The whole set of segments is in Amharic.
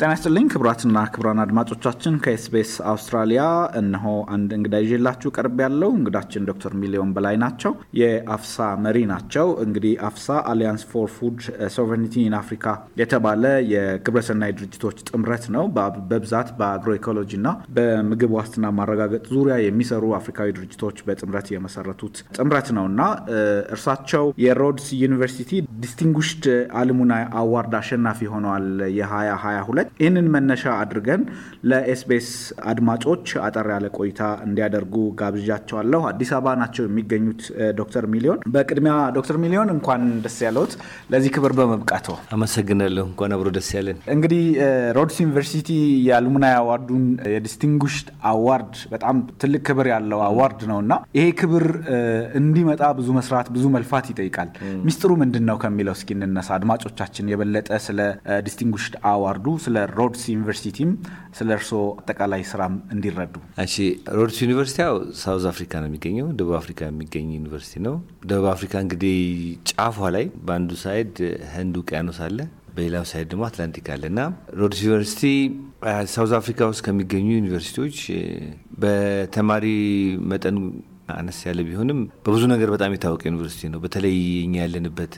ጤና ይስጥልኝ ክቡራትና ክቡራን አድማጮቻችን ከኤስቢኤስ አውስትራሊያ እነሆ አንድ እንግዳ ይዤላችሁ ቀርብ ያለው እንግዳችን ዶክተር ሚሊዮን በላይ ናቸው። የአፍሳ መሪ ናቸው። እንግዲህ አፍሳ Alliance for Food Sovereignty in Africa የተባለ የግብረሰናይ ድርጅቶች ጥምረት ነው። በብዛት በ agroecology እና በምግብ ዋስትና ማረጋገጥ ዙሪያ የሚሰሩ አፍሪካዊ ድርጅቶች በጥምረት የመሰረቱት ጥምረት ነው እና እርሳቸው የሮድስ ዩኒቨርሲቲ Distinguished Alumni Award አሸናፊ ሆነዋል የ2022 ይህንን መነሻ አድርገን ለኤስቢኤስ አድማጮች አጠር ያለ ቆይታ እንዲያደርጉ ጋብዣቸዋለሁ። አዲስ አበባ ናቸው የሚገኙት ዶክተር ሚሊዮን። በቅድሚያ ዶክተር ሚሊዮን እንኳን ደስ ያለዎት ለዚህ ክብር በመብቃቶ። አመሰግናለሁ። እንኳን አብሮ ደስ ያለን። እንግዲህ ሮድስ ዩኒቨርሲቲ የ Alumni Award ኡን የ Distinguished Award በጣም ትልቅ ክብር ያለው award ነው እና ይሄ ክብር እንዲመጣ ብዙ መስራት ብዙ መልፋት ይጠይቃል። ሚስጥሩ ምንድን ነው ከሚለው እስኪ እንነሳ። አድማጮቻችን የበለጠ ስለ Distinguished Award ኡ ስለ ሮድስ ዩኒቨርሲቲም ስለ እርስዎ አጠቃላይ ስራም እንዲረዱ። እሺ ሮድስ ዩኒቨርሲቲ ያው South Africa ነው የሚገኘው፣ ደቡብ አፍሪካ የሚገኝ ዩኒቨርሲቲ ነው። ደቡብ አፍሪካ እንግዲህ ጫፏ ላይ በአንዱ side ህንድ ውቅያኖስ አለ፣ በሌላው side ደግሞ አትላንቲክ አለ እና ሮድስ ዩኒቨርሲቲ South Africa ውስጥ ከሚገኙ ዩኒቨርሲቲዎች በተማሪ መጠን አነስ ያለ ቢሆንም በብዙ ነገር በጣም የታወቀ ዩኒቨርሲቲ ነው። በተለይ እኛ ያለንበት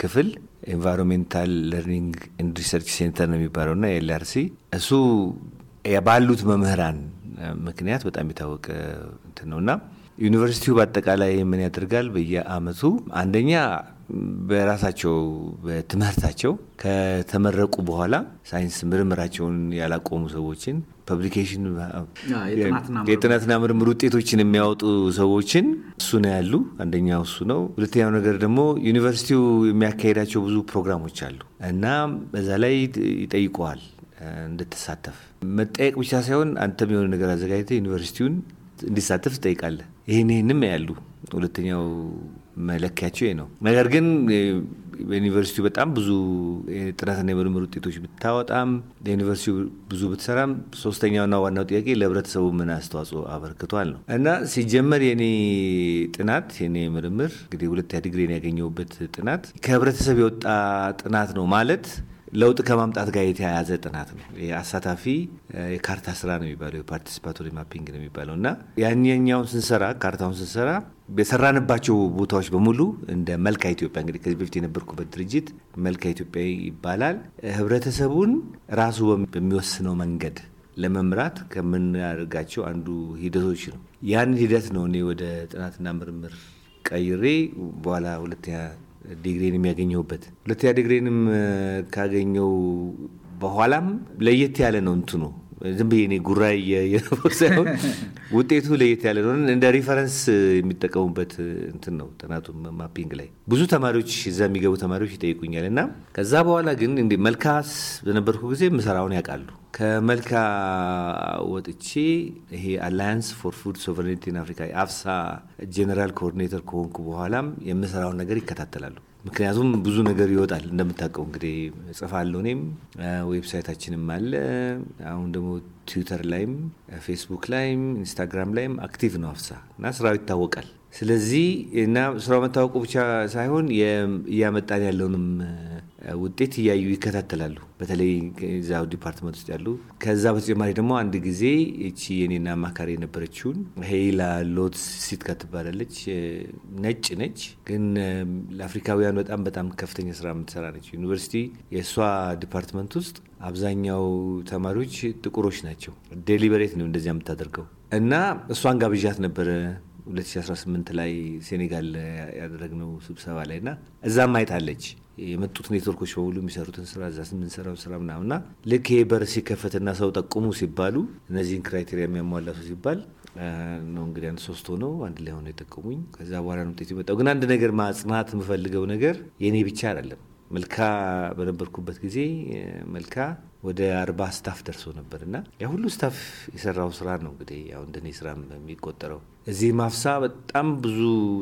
ክፍል Environmental Learning and Research Centre ነው የሚባለው እና ELRC እሱ ባሉት መምህራን ምክንያት በጣም የታወቀ እንትን ነው እና ዩኒቨርሲቲው በአጠቃላይ ምን ያደርጋል? በየአመቱ አንደኛ በራሳቸው በትምህርታቸው ከተመረቁ ነው ሳይንስ ምርምራቸውን ያላቆሙ ሰዎችን publication የጥናትና ምርምር ውጤቶችን የሚያወጡ ሰዎችን እሱ ነው ያሉ። አንደኛው እሱ ነው። ሁለተኛው ነገር ደግሞ ዩኒቨርሲቲው የሚያካሄዳቸው ብዙ ፕሮግራሞች አሉ እና በዛ ላይ ይጠይቀዋል እንድትሳተፍ። መጠየቅ ብቻ ሳይሆን አንተም የሆነ ነገር አዘጋጅተህ ዩኒቨርሲቲውን እንዲሳተፍ ትጠይቃለህ። ይህን ይህንም ያሉ ሁለተኛው መለኪያቸው ነው። ነገር ግን በዩኒቨርሲቲው በጣም ብዙ የጥናትና የምርምር ውጤቶች ብታወጣም ለዩኒቨርሲቲው ብዙ ብትሰራም ሶስተኛውና ዋናው ጥያቄ ለህብረተሰቡ ምን አስተዋጽኦ አበርክቷል ነው እና ሲጀመር የኔ ጥናት የኔ ምርምር እንግዲህ ሁለተኛ ዲግሪን ያገኘሁበት ጥናት ከህብረተሰብ የወጣ ጥናት ነው ማለት ለውጥ ከማምጣት ጋር የተያያዘ ጥናት ነው። አሳታፊ የካርታ ስራ ነው የሚባለው የፓርቲሲፓቶሪ ማፒንግ ነው የሚባለው እና ያኛውን ስንሰራ ካርታውን ስንሰራ የሰራንባቸው ቦታዎች በሙሉ እንደ መልካ ኢትዮጵያ እንግዲህ ከዚህ በፊት የነበርኩበት ድርጅት መልካ ኢትዮጵያ ይባላል። ህብረተሰቡን ራሱ በሚወስነው መንገድ ለመምራት ከምናደርጋቸው አንዱ ሂደቶች ነው። ያን ሂደት ነው እኔ ወደ ጥናትና ምርምር ቀይሬ በኋላ ሁለተኛ ዲግሪን የሚያገኘውበት ሁለተኛ ዲግሪንም ካገኘው በኋላም ለየት ያለ ነው እንትኑ ዝም ብዬ እኔ ጉራ የነበሩ ሳይሆን ውጤቱ ለየት ያለ ነው። እንደ reference የሚጠቀሙበት እንትን ነው ጥናቱ mapping ላይ ብዙ ተማሪዎች እዛ የሚገቡ ተማሪዎች ይጠይቁኛል። እና ከዛ በኋላ ግን መልካ በነበርኩ ጊዜ ምሰራውን ያውቃሉ። ከመልካ ወጥቼ ይሄ Alliance for Food Sovereignty Africa የአፍሳ general coordinator ከሆንኩ በኋላም የምሰራውን ነገር ይከታተላሉ። ምክንያቱም ብዙ ነገር ይወጣል እንደምታውቀው እንግዲህ እጽፋለሁ። እኔም website አችንም አለ። አሁን ደግሞ ትዊተር ላይም ፌስቡክ ላይም ኢንስታግራም ላይም active ነው አፍሳ እና ስራው ይታወቃል። ስለዚህ እና ስራው መታወቁ ብቻ ሳይሆን እያመጣን ያለውንም ውጤት እያዩ ይከታተላሉ። በተለይ እዛው department ውስጥ ያሉ። ከዛ በተጨማሪ ደግሞ አንድ ጊዜ እቺ የኔና አማካሪ የነበረችውን ሄይላ ሎትዝ ሲሲትካ ትባላለች። ነጭ ነች፣ ግን ለአፍሪካውያን በጣም በጣም ከፍተኛ ስራ የምትሰራ ነች። ዩኒቨርሲቲ የእሷ department ውስጥ አብዛኛው ተማሪዎች ጥቁሮች ናቸው። deliberate ነው እንደዚያ የምታደርገው እና እሷን ጋብዣት ነበረ 2018 ላይ ሴኔጋል ያደረግነው ስብሰባ ላይ እና እዛም አይታለች የመጡት ኔትወርኮች በሙሉ የሚሰሩትን ስራ እዛ የምንሰራው ስራ ምናምና ልክ ይሄ በር ሲከፈትና ሰው ጠቁሙ ሲባሉ እነዚህን criteria የሚያሟላ ሰው ሲባል ነው እንግዲህ አንድ ሶስት ሆነው አንድ ላይ ሆነው የጠቀሙኝ። ከዛ በኋላ ነው ውጤት የመጣው። ግን አንድ ነገር ማጽናት የምፈልገው ነገር የእኔ ብቻ አይደለም። መልካ በነበርኩበት ጊዜ መልካ ወደ አርባ staff ደርሶ ነበር እና ያ ሁሉ staff የሰራው ስራ ነው እንግዲህ ያው እንደኔ ስራ የሚቆጠረው። እዚህ ማፍሳ በጣም ብዙ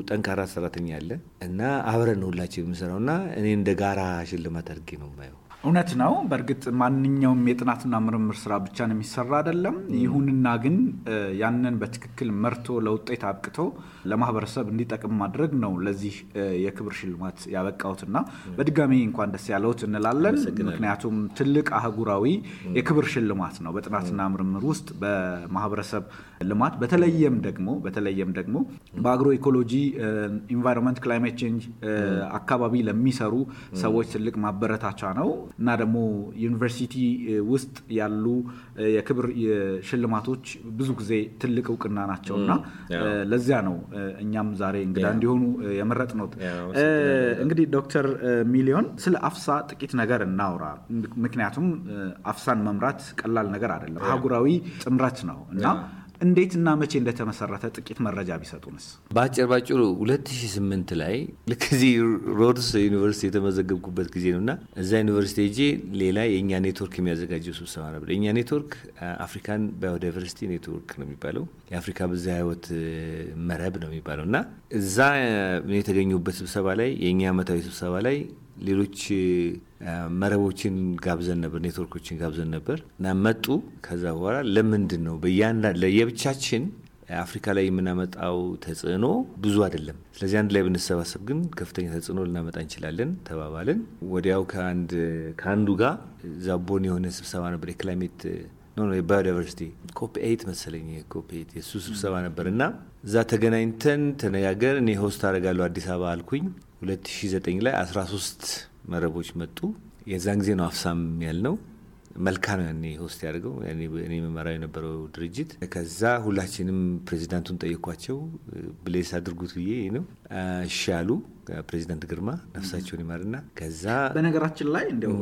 ጠንካራ ሰራተኛ አለ እና አብረን ሁላችን የምንሰራው እና እኔ እንደ ጋራ ሽልማት አድርጌ ነው የማየው። እውነት ነው። በእርግጥ ማንኛውም የጥናትና ምርምር ስራ ብቻን የሚሰራ አይደለም። ይሁንና ግን ያንን በትክክል መርቶ ለውጤት አብቅቶ ለማህበረሰብ እንዲጠቅም ማድረግ ነው ለዚህ የክብር ሽልማት ያበቃውትና በድጋሚ እንኳን ደስ ያለውት እንላለን። ምክንያቱም ትልቅ አህጉራዊ የክብር ሽልማት ነው በጥናትና ምርምር ውስጥ በማህበረሰብ ልማት። በተለየም ደግሞ በተለየም ደግሞ በ agroecology environment climate change አካባቢ ለሚሰሩ ሰዎች ትልቅ ማበረታቻ ነው እና ደግሞ ዩኒቨርሲቲ ውስጥ ያሉ የክብር ሽልማቶች ብዙ ጊዜ ትልቅ እውቅና ናቸው እና ለዚያ ነው እኛም ዛሬ እንግዳ እንዲሆኑ የመረጥነው። እንግዲህ ዶክተር ሚሊዮን ስለ አፍሳ ጥቂት ነገር እናውራ። ምክንያቱም አፍሳን መምራት ቀላል ነገር አይደለም፣ አህጉራዊ ጥምረት ነው እና እንዴት እና መቼ እንደተመሰረተ ጥቂት መረጃ ቢሰጡንስ? በአጭር ባጭሩ 2008 ላይ ልክ እዚህ ሮድስ ዩኒቨርሲቲ የተመዘገብኩበት ጊዜ ነው እና እዛ ዩኒቨርሲቲ ሄጄ ሌላ የእኛ ኔትወርክ የሚያዘጋጀው ስብሰባ ነበር። የእኛ network African Biodiversity Network ነው የሚባለው፣ የአፍሪካ ብዝሃ ሕይወት መረብ ነው የሚባለው እና እዛ የተገኙበት ስብሰባ ላይ የእኛ ዓመታዊ ስብሰባ ላይ ሌሎች መረቦችን ጋብዘን ነበር፣ ኔትወርኮችን ጋብዘን ነበር እና መጡ። ከዛ በኋላ ለምንድን ነው በእያንዳንድ ለየብቻችን አፍሪካ ላይ የምናመጣው ተጽዕኖ ብዙ አይደለም፣ ስለዚህ አንድ ላይ ብንሰባሰብ ግን ከፍተኛ ተጽዕኖ ልናመጣ እንችላለን ተባባልን። ወዲያው ከአንዱ ጋር እዛ ቦን የሆነ ስብሰባ ነበር የ climate no የ biodiversity COP eight መሰለኝ COP eight የእሱ ስብሰባ ነበር እና እዛ ተገናኝተን ተነጋገር እኔ host አደርጋለሁ አዲስ አበባ አልኩኝ 2009 ላይ 13 መረቦች መጡ። የዛን ጊዜ ነው አፍሳም ያልነው። መልካ ነው ያኔ host ያደረገው እኔ መመራው የነበረው ድርጅት። ከዛ ሁላችንም ፕሬዚዳንቱን ጠየኳቸው፣ bless አድርጉት ብዬ ነው እሺ አሉ። ፕሬዚዳንት ግርማ ነፍሳቸውን ይማርና ከዛ በነገራችን ላይ እንዲያው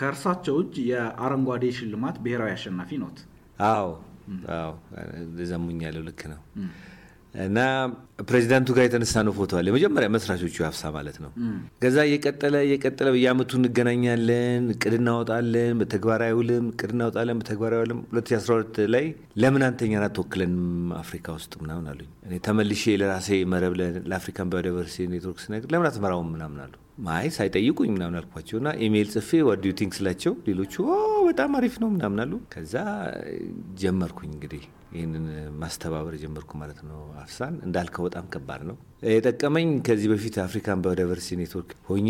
ከእርሳቸው እጅ የአረንጓዴ ሽልማት ብሔራዊ አሸናፊ ኖት። አዎ አዎ፣ ዘሙኛለሁ። ልክ ነው። እና ፕሬዚዳንቱ ጋር የተነሳነው ፎቶ አለ። የመጀመሪያ መስራቾቹ አፍሳ ማለት ነው። ከዛ እየቀጠለ እየቀጠለ በየአመቱ እንገናኛለን፣ እቅድ እናወጣለን፣ በተግባር አይውልም፣ እቅድ እናወጣለን፣ በተግባር አይውልም። 2012 ላይ ለምን አንተ እኛን አትወክለንም አፍሪካ ውስጥ ምናምን አሉኝ። እኔ ተመልሼ ለራሴ መረብ ለ African Biodiversity Network ስነግር ለምን አትመራውም ምናምን አሉ። ማይ ሳይጠይቁኝ ምናምን አልኳቸው እና ኢሜይል ጽፌ what do you think ስላቸው ሌሎቹ በጣም አሪፍ ነው ምናምን አሉ። ከዛ ጀመርኩኝ እንግዲህ ይህንን ማስተባበር ጀመርኩ ማለት ነው። አፍሳን እንዳልከው በጣም ከባድ ነው። የጠቀመኝ ከዚህ በፊት African Biodiversity Network ሆኜ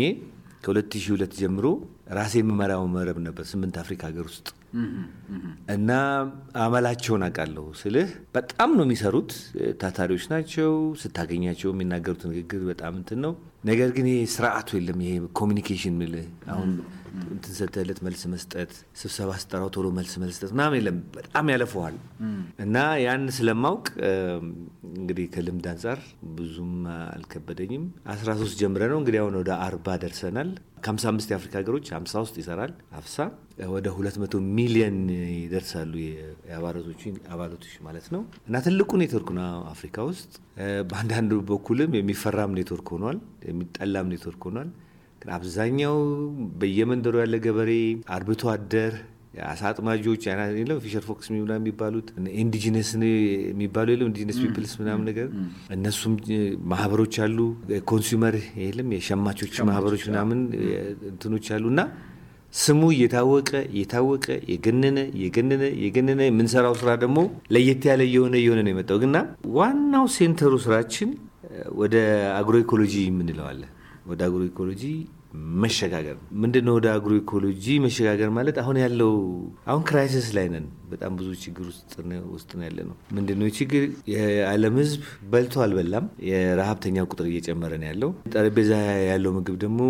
ከ2002 ጀምሮ ራሴ የምመራው መረብ ነበር ስምንት አፍሪካ ሀገር ውስጥ እና አመላቸውን አውቃለሁ ስልህ በጣም ነው የሚሰሩት። ታታሪዎች ናቸው። ስታገኛቸው የሚናገሩት ንግግር በጣም እንትን ነው። ነገር ግን ይሄ ስርዓቱ የለም። ይሄ communication ምልህ አሁን እንትን ሰተለት መልስ መስጠት፣ ስብሰባ ስጠራው ቶሎ መልስ መስጠት ምናምን የለም። በጣም ያለፈዋል እና ያን ስለማውቅ እንግዲህ ከልምድ አንጻር ብዙም አልከበደኝም። 13 ጀምረ ነው እንግዲህ አሁን ወደ አርባ ደርሰናል። ከ55 የአፍሪካ ሀገሮች 50 ውስጥ ይሰራል አፍሳ ወደ 200 ሚሊዮን ይደርሳሉ አባላቶች ማለት ነው እና ትልቁ ኔትወርክ ነው አፍሪካ ውስጥ። በአንዳንዱ በኩልም የሚፈራም ኔትወርክ ሆኗል፣ የሚጠላም ኔትወርክ ሆኗል። አብዛኛው በየመንደሩ ያለ ገበሬ፣ አርብቶ አደር፣ አሳ አጥማጆች የለም fisher folks የሚባሉት indigenous የሚባሉ የለም indigenous peoples ምናምን ነገር እነሱም ማህበሮች አሉ። consumer የለም የሸማቾች ማህበሮች ምናምን እንትኖች አሉ። እና ስሙ እየታወቀ እየታወቀ የገነነ የገነነ የገነነ የምንሰራው ስራ ደግሞ ለየት ያለ እየሆነ እየሆነ ነው የመጣው። ግና ዋናው center ኡ ስራችን ወደ agroecology የምንለው አለን ወደ agroecology መሸጋገር ምንድን ነው? ወደ agroecology መሸጋገር ማለት አሁን ያለው አሁን crisis ላይ ነን። በጣም ብዙ ችግር ውስጥ ነው ያለነው። ምንድን ነው ችግር? የዓለም ሕዝብ በልቶ አልበላም። የረሀብተኛ ቁጥር እየጨመረ ነው ያለው። ጠረጴዛ ያለው ምግብ ደግሞ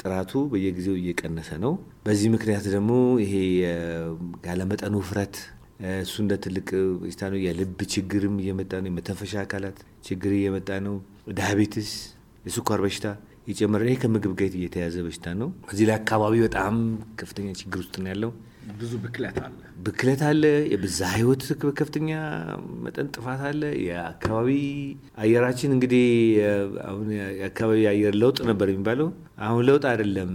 ጥራቱ በየጊዜው እየቀነሰ ነው። በዚህ ምክንያት ደግሞ ይሄ ያለመጠኑ ውፍረት እሱ እንደ ትልቅ በሽታ ነው። የልብ ችግርም እየመጣ ነው። የመተንፈሻ አካላት ችግር እየመጣ ነው። ዳያቤትስ፣ የስኳር በሽታ የጨመረ ይሄ ከምግብ ጋር የተያዘ በሽታ ነው። እዚህ ላይ አካባቢ በጣም ከፍተኛ ችግር ውስጥ ነው ያለው። ብዙ ብክለት አለ ብክለት አለ። የብዝሃ ህይወት ከፍተኛ መጠን ጥፋት አለ። የአካባቢ አየራችን እንግዲህ አሁን የአካባቢ አየር ለውጥ ነበር የሚባለው አሁን ለውጥ አይደለም፣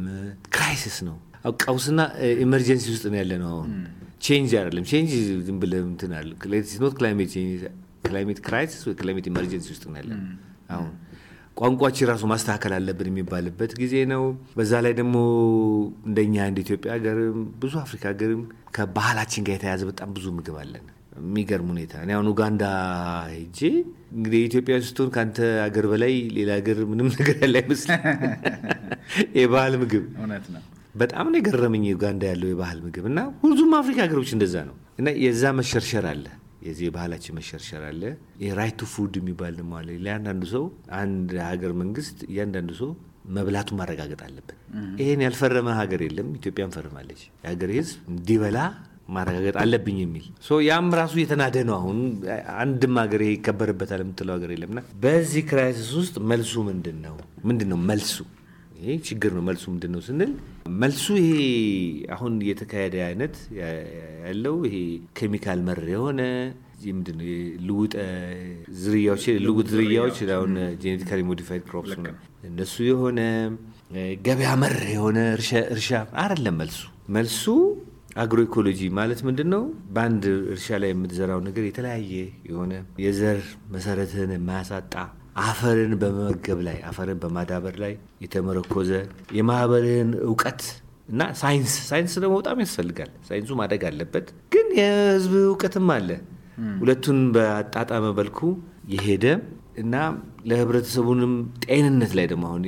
crisis ነው። ቀውስና emergency ውስጥ ነው ያለነው። አሁን change አይደለም። change ዝም ብለህ እንትን አለ climate crisis ወይ climate emergency ውስጥ ነው ያለነው አሁን ቋንቋችን ራሱ ማስተካከል አለብን የሚባልበት ጊዜ ነው። በዛ ላይ ደግሞ እንደኛ እንደ ኢትዮጵያ ሀገርም ብዙ አፍሪካ ሀገርም ከባህላችን ጋር የተያዘ በጣም ብዙ ምግብ አለን። የሚገርም ሁኔታ እኔ አሁን ኡጋንዳ ሄጄ እንግዲህ የኢትዮጵያ ስትሆን ከአንተ ሀገር በላይ ሌላ ሀገር ምንም ነገር ያለ አይመስልም። የባህል ምግብ እውነት ነው። በጣም ነው የገረመኝ ዩጋንዳ ያለው የባህል ምግብ እና ሁሉም አፍሪካ ሀገሮች እንደዛ ነው እና የዛ መሸርሸር አለ የዚህ የባህላችን መሸርሸር አለ። የ right to food የሚባል ደግሞ አለ። ለእያንዳንዱ ሰው አንድ ሀገር መንግስት እያንዳንዱ ሰው መብላቱን ማረጋገጥ አለበት። ይሄን ያልፈረመ ሀገር የለም። ኢትዮጵያን ፈርማለች። የሀገር ህዝብ እንዲበላ ማረጋገጥ አለብኝ የሚል ያም ራሱ የተናደ ነው። አሁን አንድም ሀገር ይከበርበታል የምትለው ሀገር የለምና በዚህ crisis ውስጥ መልሱ ምንድን ነው? ምንድን ነው መልሱ? ይሄ ችግር ነው። መልሱ ምንድን ነው ስንል መልሱ ይሄ አሁን እየተካሄደ አይነት ያለው ይሄ ኬሚካል መር የሆነ ምንድን ነው ልውጥ ዝርያዎች ልውጥ ዝርያዎች አሁን genetically modified crops እነሱ የሆነ ገበያ መር የሆነ እርሻ አይደለም መልሱ መልሱ agroecology ማለት ምንድን ነው? በአንድ እርሻ ላይ የምትዘራው ነገር የተለያየ የሆነ የዘር መሰረትህን የማያሳጣ አፈርን በመመገብ ላይ አፈርን በማዳበር ላይ የተመረኮዘ የማህበርህን እውቀት እና ሳይንስ ሳይንስ ደግሞ በጣም ያስፈልጋል። ሳይንሱ ማደግ አለበት፣ ግን የህዝብ እውቀትም አለ። ሁለቱን በአጣጣመ መልኩ የሄደ እና ለህብረተሰቡንም ጤንነት ላይ ደግሞ አሁን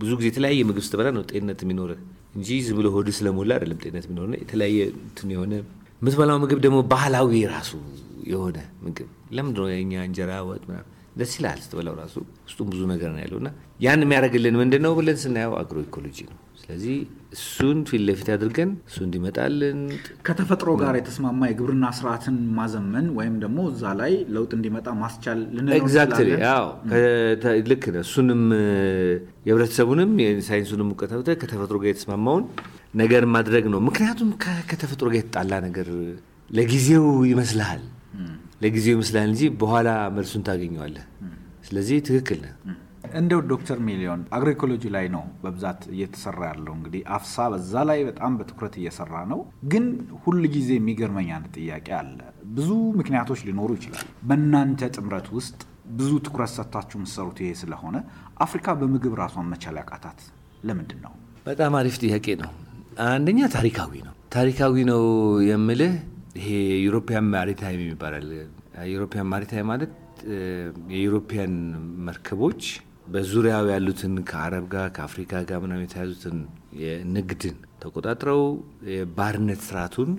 ብዙ ጊዜ የተለያየ ምግብ ስትበላ ነው ጤንነት የሚኖርህ እንጂ ዝም ብሎ ሆድ ስለሞላ አይደለም ጤንነት የሚኖር የተለያየ እንትን የሆነ የምትበላው ምግብ ደግሞ ባህላዊ ራሱ የሆነ ምግብ ለምንድን ነው የእኛ እንጀራ ወጥ ምናምን ደስ ይላል ስትበላው ራሱ ውስጡም ብዙ ነገር ነው ያለው እና ያን የሚያደርግልን ምንድን ነው ብለን ስናየው አግሮ ኢኮሎጂ ነው። ስለዚህ እሱን ፊት ለፊት አድርገን እሱ እንዲመጣልን ከተፈጥሮ ጋር የተስማማ የግብርና ስርዓትን ማዘመን ወይም ደግሞ እዛ ላይ ለውጥ እንዲመጣ ማስቻል ከ- ልክ ነህ። እሱንም የህብረተሰቡንም የሳይንሱንም እውቀት ከተፈጥሮ ጋር የተስማማውን ነገር ማድረግ ነው። ምክንያቱም ከተፈጥሮ ጋር የተጣላ ነገር ለጊዜው ይመስልሃል ለጊዜው ይመስልሃል እንጂ በኋላ መልሱን ታገኘዋለህ። ስለዚህ ትክክል ነህ። እንደው ዶክተር ሚሊዮን አግሮኢኮሎጂ ላይ ነው በብዛት እየተሰራ ያለው። እንግዲህ አፍሳ በዛ ላይ በጣም በትኩረት እየሰራ ነው። ግን ሁል ጊዜ የሚገርመኝ አንድ ጥያቄ አለ። ብዙ ምክንያቶች ሊኖሩ ይችላል። በእናንተ ጥምረት ውስጥ ብዙ ትኩረት ሰጥታችሁ የምትሰሩት ይሄ ስለሆነ አፍሪካ በምግብ ራሷን መቻል ያቃታት ለምንድን ነው? በጣም አሪፍ ጥያቄ ነው። አንደኛ ታሪካዊ ነው። ታሪካዊ ነው የምልህ ይሄ European maritime ይባላል። European maritime ማለት የ European መርከቦች በዙሪያው ያሉትን ከአረብ ጋር ከአፍሪካ ጋር ምናምን የተያዙትን የንግድን ተቆጣጥረው የባርነት ስርዓቱን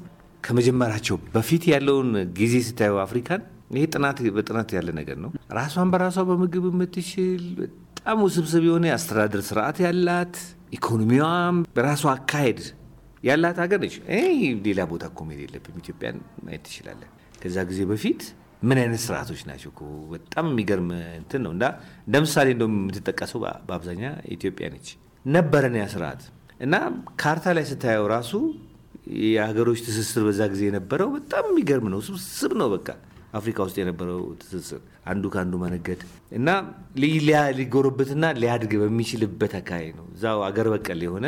ከመጀመራቸው በፊት ያለውን ጊዜ ስታየው አፍሪካን ይሄ ጥናት በጥናት ያለ ነገር ነው። ራሷን በራሷ በምግብ የምትችል በጣም ውስብስብ የሆነ የአስተዳደር ስርዓት ያላት ኢኮኖሚዋም በራሷ አካሄድ ያላት ሀገር ነች። ሌላ ቦታ እኮ መሄድ የለብም። ኢትዮጵያን ማየት ትችላለን። ከዛ ጊዜ በፊት ምን አይነት ስርዓቶች ናቸው በጣም የሚገርም እንትን ነው። እንዳ እንደ ምሳሌ እንደውም የምትጠቀሰው በአብዛኛ ኢትዮጵያ ነች። ነበረን ያ ስርዓት እና ካርታ ላይ ስታየው ራሱ የሀገሮች ትስስር በዛ ጊዜ የነበረው በጣም የሚገርም ነው። ስብስብ ነው በቃ አፍሪካ ውስጥ የነበረው ትስስር አንዱ ከአንዱ መነገድ እና ሊ- ሊያ- ሊጎረበትና ሊያድግ በሚችልበት አካባቢ ነው። እዛው አገር በቀል የሆነ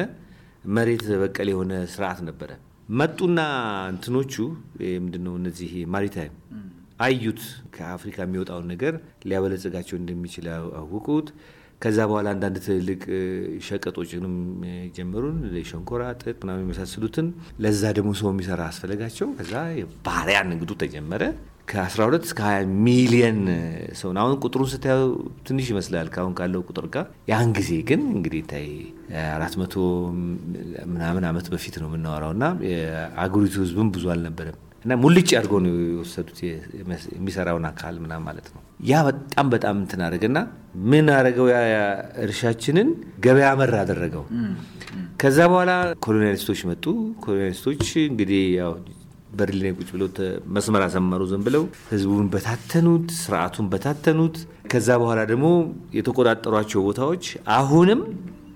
መሬት በቀል የሆነ ስርዓት ነበረ። መጡና እንትኖቹ ምንድነው እነዚህ ማሪታይም አዩት። ከአፍሪካ የሚወጣውን ነገር ሊያበለጽጋቸው እንደሚችል አወቁት። ከዛ በኋላ አንዳንድ ትልልቅ ሸቀጦችንም ጀመሩን ሸንኮራ፣ ጥጥ ምናምን የመሳሰሉትን። ለዛ ደግሞ ሰው የሚሰራ አስፈለጋቸው። ከዛ የባሪያ ንግዱ ተጀመረ። ከ12 እስከ 20 ሚሊየን ሰው ነው። አሁን ቁጥሩን ስታየው ትንሽ ይመስላል ከአሁን ካለው ቁጥር ጋር። ያን ጊዜ ግን እንግዲህ ታይ አራት ምናምን ዓመት በፊት ነው የምናወራው እና የአገሪቱ ህዝብም ብዙ አልነበረም እና ሙልጭ አድርገው ነው የወሰዱት የሚሰራውን አካል ምናምን ማለት ነው። ያ በጣም በጣም እንትን አደረገና ምን አደረገው? ያ እርሻችንን ገበያ መር አደረገው። ከዛ በኋላ colonialist ኦች መጡ። colonialist ኦች እንግዲህ ያው በርሊን ቁጭ ብለው መስመር አሰመሩ። ዝም ብለው ህዝቡን በታተኑት፣ ስርዓቱን በታተኑት። ከዛ በኋላ ደግሞ የተቆጣጠሯቸው ቦታዎች አሁንም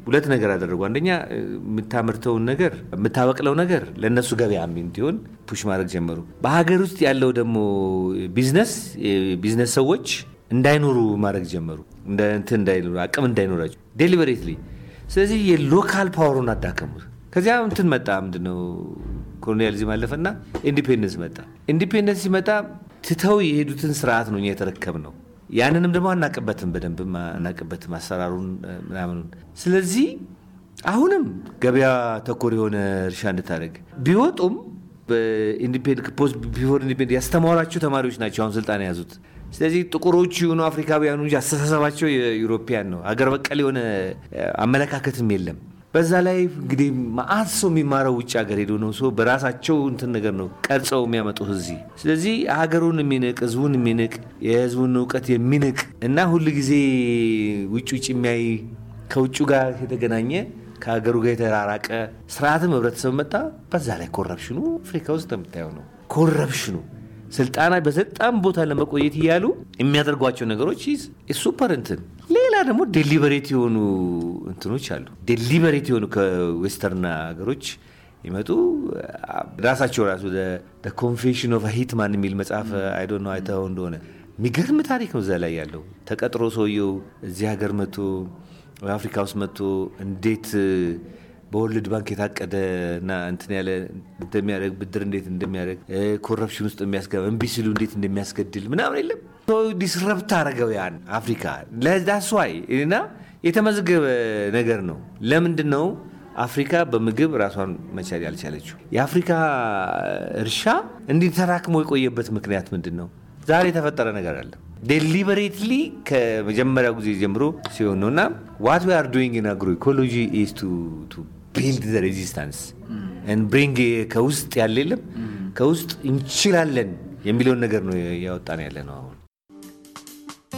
ሁለት ነገር አደረጉ። አንደኛ የምታመርተውን ነገር የምታበቅለው ነገር ለእነሱ ገበያ እንዲሆን push ማድረግ ጀመሩ። በሀገር ውስጥ ያለው ደግሞ business business ሰዎች እንዳይኖሩ ማድረግ ጀመሩ። እንትን እንዳይኖሩ አቅም እንዳይኖራቸው deliberately። ስለዚህ የ local power ኡን አዳከሙት። ከዚያ እንትን መጣ ምንድነው colonialism አለፈና independence መጣ። independence ሲመጣ ትተው የሄዱትን ስርዓት ነው እኛ የተረከብነው። ያንንም ደግሞ አናውቅበትም፣ በደንብ አናውቅበትም አሰራሩን ምናምኑን። ስለዚህ አሁንም ገበያ ተኮር የሆነ እርሻ እንድታደርግ ቢወጡም post before independent ያስተማሯቸው ተማሪዎች ናቸው አሁን ስልጣን የያዙት። ስለዚህ ጥቁሮቹ የሆኑ አፍሪካውያኑ እንጂ አስተሳሰባቸው የ European ነው። አገር በቀል የሆነ አመለካከትም የለም። በዛ ላይ እንግዲህ መአት ሰው የሚማረው ውጭ ሀገር ሄዶ ነው ሰው በራሳቸው እንትን ነገር ነው ቀርጸው የሚያመጡት እዚህ። ስለዚህ ሀገሩን የሚንቅ ህዝቡን የሚንቅ የህዝቡን እውቀት የሚንቅ እና ሁል ጊዜ ውጭ ውጭ የሚያይ ከውጭ ጋር የተገናኘ ከሀገሩ ጋር የተራራቀ ስርዓትም ህብረተሰብ መጣ። በዛ ላይ corruption ኡ አፍሪካ ውስጥ የምታየው ነው። corruption ኡ ስልጣና በስልጣን ቦታ ለመቆየት እያሉ የሚያደርጓቸው ነገሮች super እንትን ደግሞ deliberate የሆኑ እንትኖች አሉ። deliberate የሆኑ ከ western ሀገሮች ይመጡ ራሳቸው ራሱ Confession of Hitman የሚል መጽሐፍ አይዶ ነው አይተኸው እንደሆነ የሚገርም ታሪክ ነው እዛ ላይ ያለው። ተቀጥሮ ሰውየው እዚህ ሀገር መጥቶ አፍሪካ ውስጥ መጥቶ እንዴት በ World Bank የታቀደ እና እንትን ያለ እንደሚያደርግ ብድር እንዴት እንደሚያደርግ corruption ውስጥ የሚያስገባ እምቢ ሲሉ እንዴት እንደሚያስገድል ምናምን የለም disrupt አረገው ያን አፍሪካ that's why እና የተመዘገበ ነገር ነው። ለምንድን ነው አፍሪካ በምግብ ራሷን መቻል ያልቻለችው? የአፍሪካ እርሻ እንዲህ ተራክሞ የቆየበት ምክንያት ምንድን ነው? ዛሬ የተፈጠረ ነገር አለ። deliberately ከመጀመሪያው ጊዜ ጀምሮ ሲሆን ነው እና what we are doing in agroecology is to build the resistance bring ከውስጥ ያለ የለም ከውስጥ እንችላለን የሚለውን ነገር ነው ያወጣን ያለ ነው